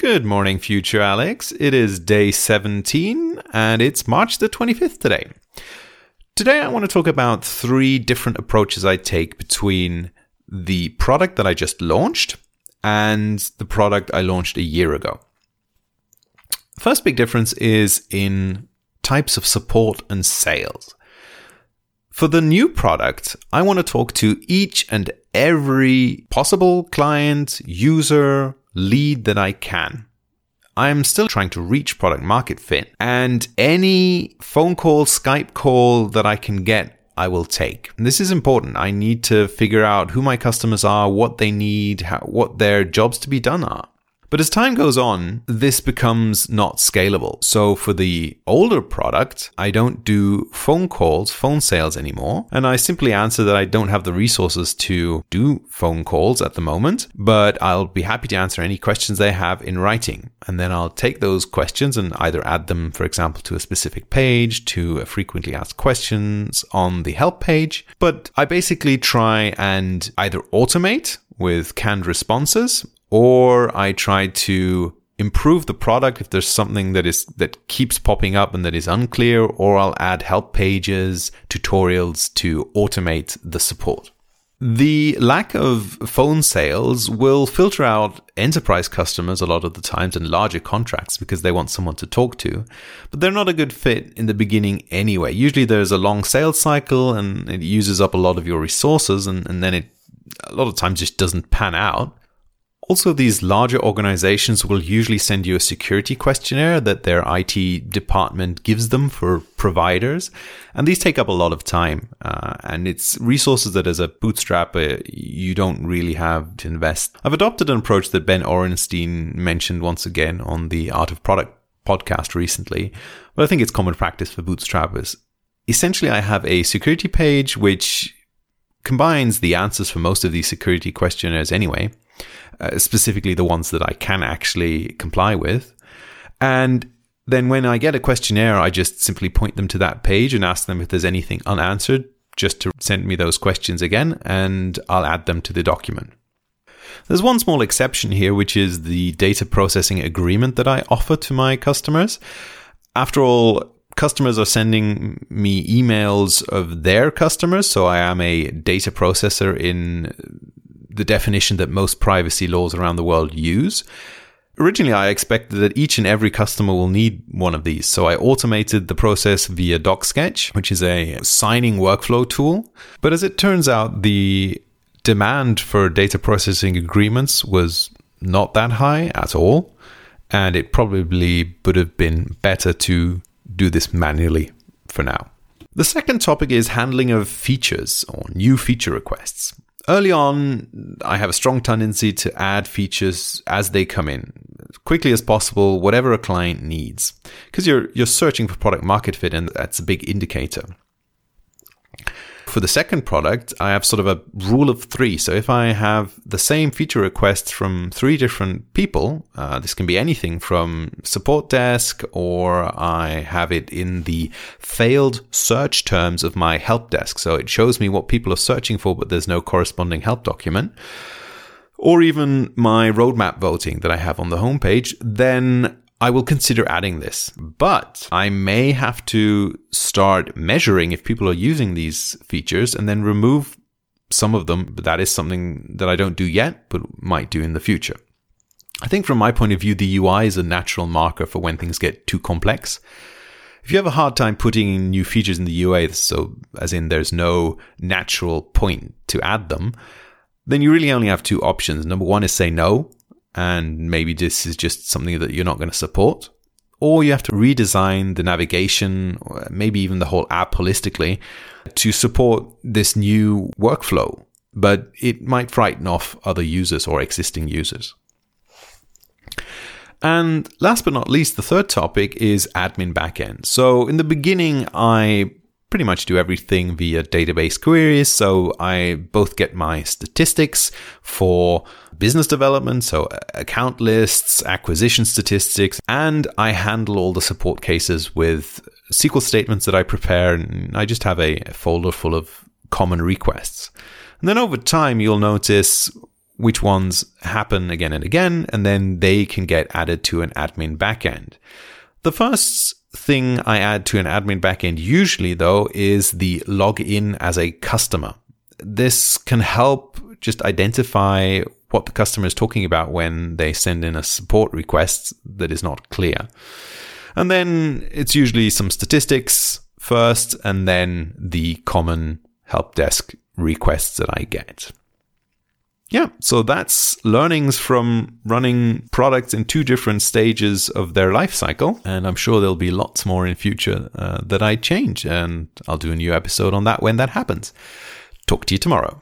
Good morning, future Alex. It is day 17 and it's March the 25th today. Today, I want to talk about three different approaches I take between the product that I just launched and the product I launched a year ago. First big difference is in types of support and sales. For the new product, I want to talk to each and every possible client, user, lead that I can. I'm still trying to reach product market fit, and any phone call, Skype call that I can get, I will take. And this is important. I need to figure out who my customers are, what they need, how, what their jobs to be done are. But as time goes on, this becomes not scalable. So for the older product, I don't do phone calls, phone sales anymore. And I simply answer that I don't have the resources to do phone calls at the moment, but I'll be happy to answer any questions they have in writing. And then I'll take those questions and either add them, for example, to a specific page, to a frequently asked questions on the help page. But I basically try and either automate with canned responses or I try to improve the product if there's something that is that keeps popping up and that is unclear or I'll add help pages, tutorials to automate the support. The lack of phone sales will filter out enterprise customers a lot of the times and larger contracts because they want someone to talk to. But they're not a good fit in the beginning anyway. Usually there's a long sales cycle and it uses up a lot of your resources and, and then it a lot of times just doesn't pan out. Also, these larger organizations will usually send you a security questionnaire that their IT department gives them for providers. And these take up a lot of time. Uh, and it's resources that as a bootstrapper, you don't really have to invest. I've adopted an approach that Ben Orenstein mentioned once again on the Art of Product podcast recently, but I think it's common practice for bootstrappers. Essentially, I have a security page which combines the answers for most of these security questionnaires anyway uh, specifically the ones that I can actually comply with. And then when I get a questionnaire, I just simply point them to that page and ask them if there's anything unanswered, just to send me those questions again, and I'll add them to the document. There's one small exception here, which is the data processing agreement that I offer to my customers. After all, customers are sending me emails of their customers, so I am a data processor in the definition that most privacy laws around the world use. Originally, I expected that each and every customer will need one of these. So I automated the process via DocSketch, which is a signing workflow tool. But as it turns out, the demand for data processing agreements was not that high at all. And it probably would have been better to do this manually for now. The second topic is handling of features or new feature requests. Early on, I have a strong tendency to add features as they come in, quickly as possible, whatever a client needs, because you're you're searching for product market fit, and that's a big indicator. For the second product, I have sort of a rule of three. So if I have the same feature requests from three different people, uh, this can be anything from support desk, or I have it in the failed search terms of my help desk. So it shows me what people are searching for, but there's no corresponding help document or even my roadmap voting that I have on the homepage, then I will consider adding this, but I may have to start measuring if people are using these features and then remove some of them. But that is something that I don't do yet, but might do in the future. I think from my point of view, the UI is a natural marker for when things get too complex. If you have a hard time putting in new features in the UI, so as in there's no natural point to add them, then you really only have two options. Number one is say no, and maybe this is just something that you're not going to support. Or you have to redesign the navigation, maybe even the whole app holistically to support this new workflow. But it might frighten off other users or existing users. And last but not least, the third topic is admin backend. So in the beginning, I pretty much do everything via database queries. So I both get my statistics for business development, so account lists, acquisition statistics, and I handle all the support cases with SQL statements that I prepare. And I just have a folder full of common requests. And then over time, you'll notice which ones happen again and again, and then they can get added to an admin backend. The first thing I add to an admin backend usually, though, is the login as a customer. This can help just identify what the customer is talking about when they send in a support request that is not clear. And then it's usually some statistics first, and then the common help desk requests that I get. Yeah, so that's learnings from running products in two different stages of their life cycle. And I'm sure there'll be lots more in future uh, that I change. And I'll do a new episode on that when that happens. Talk to you tomorrow.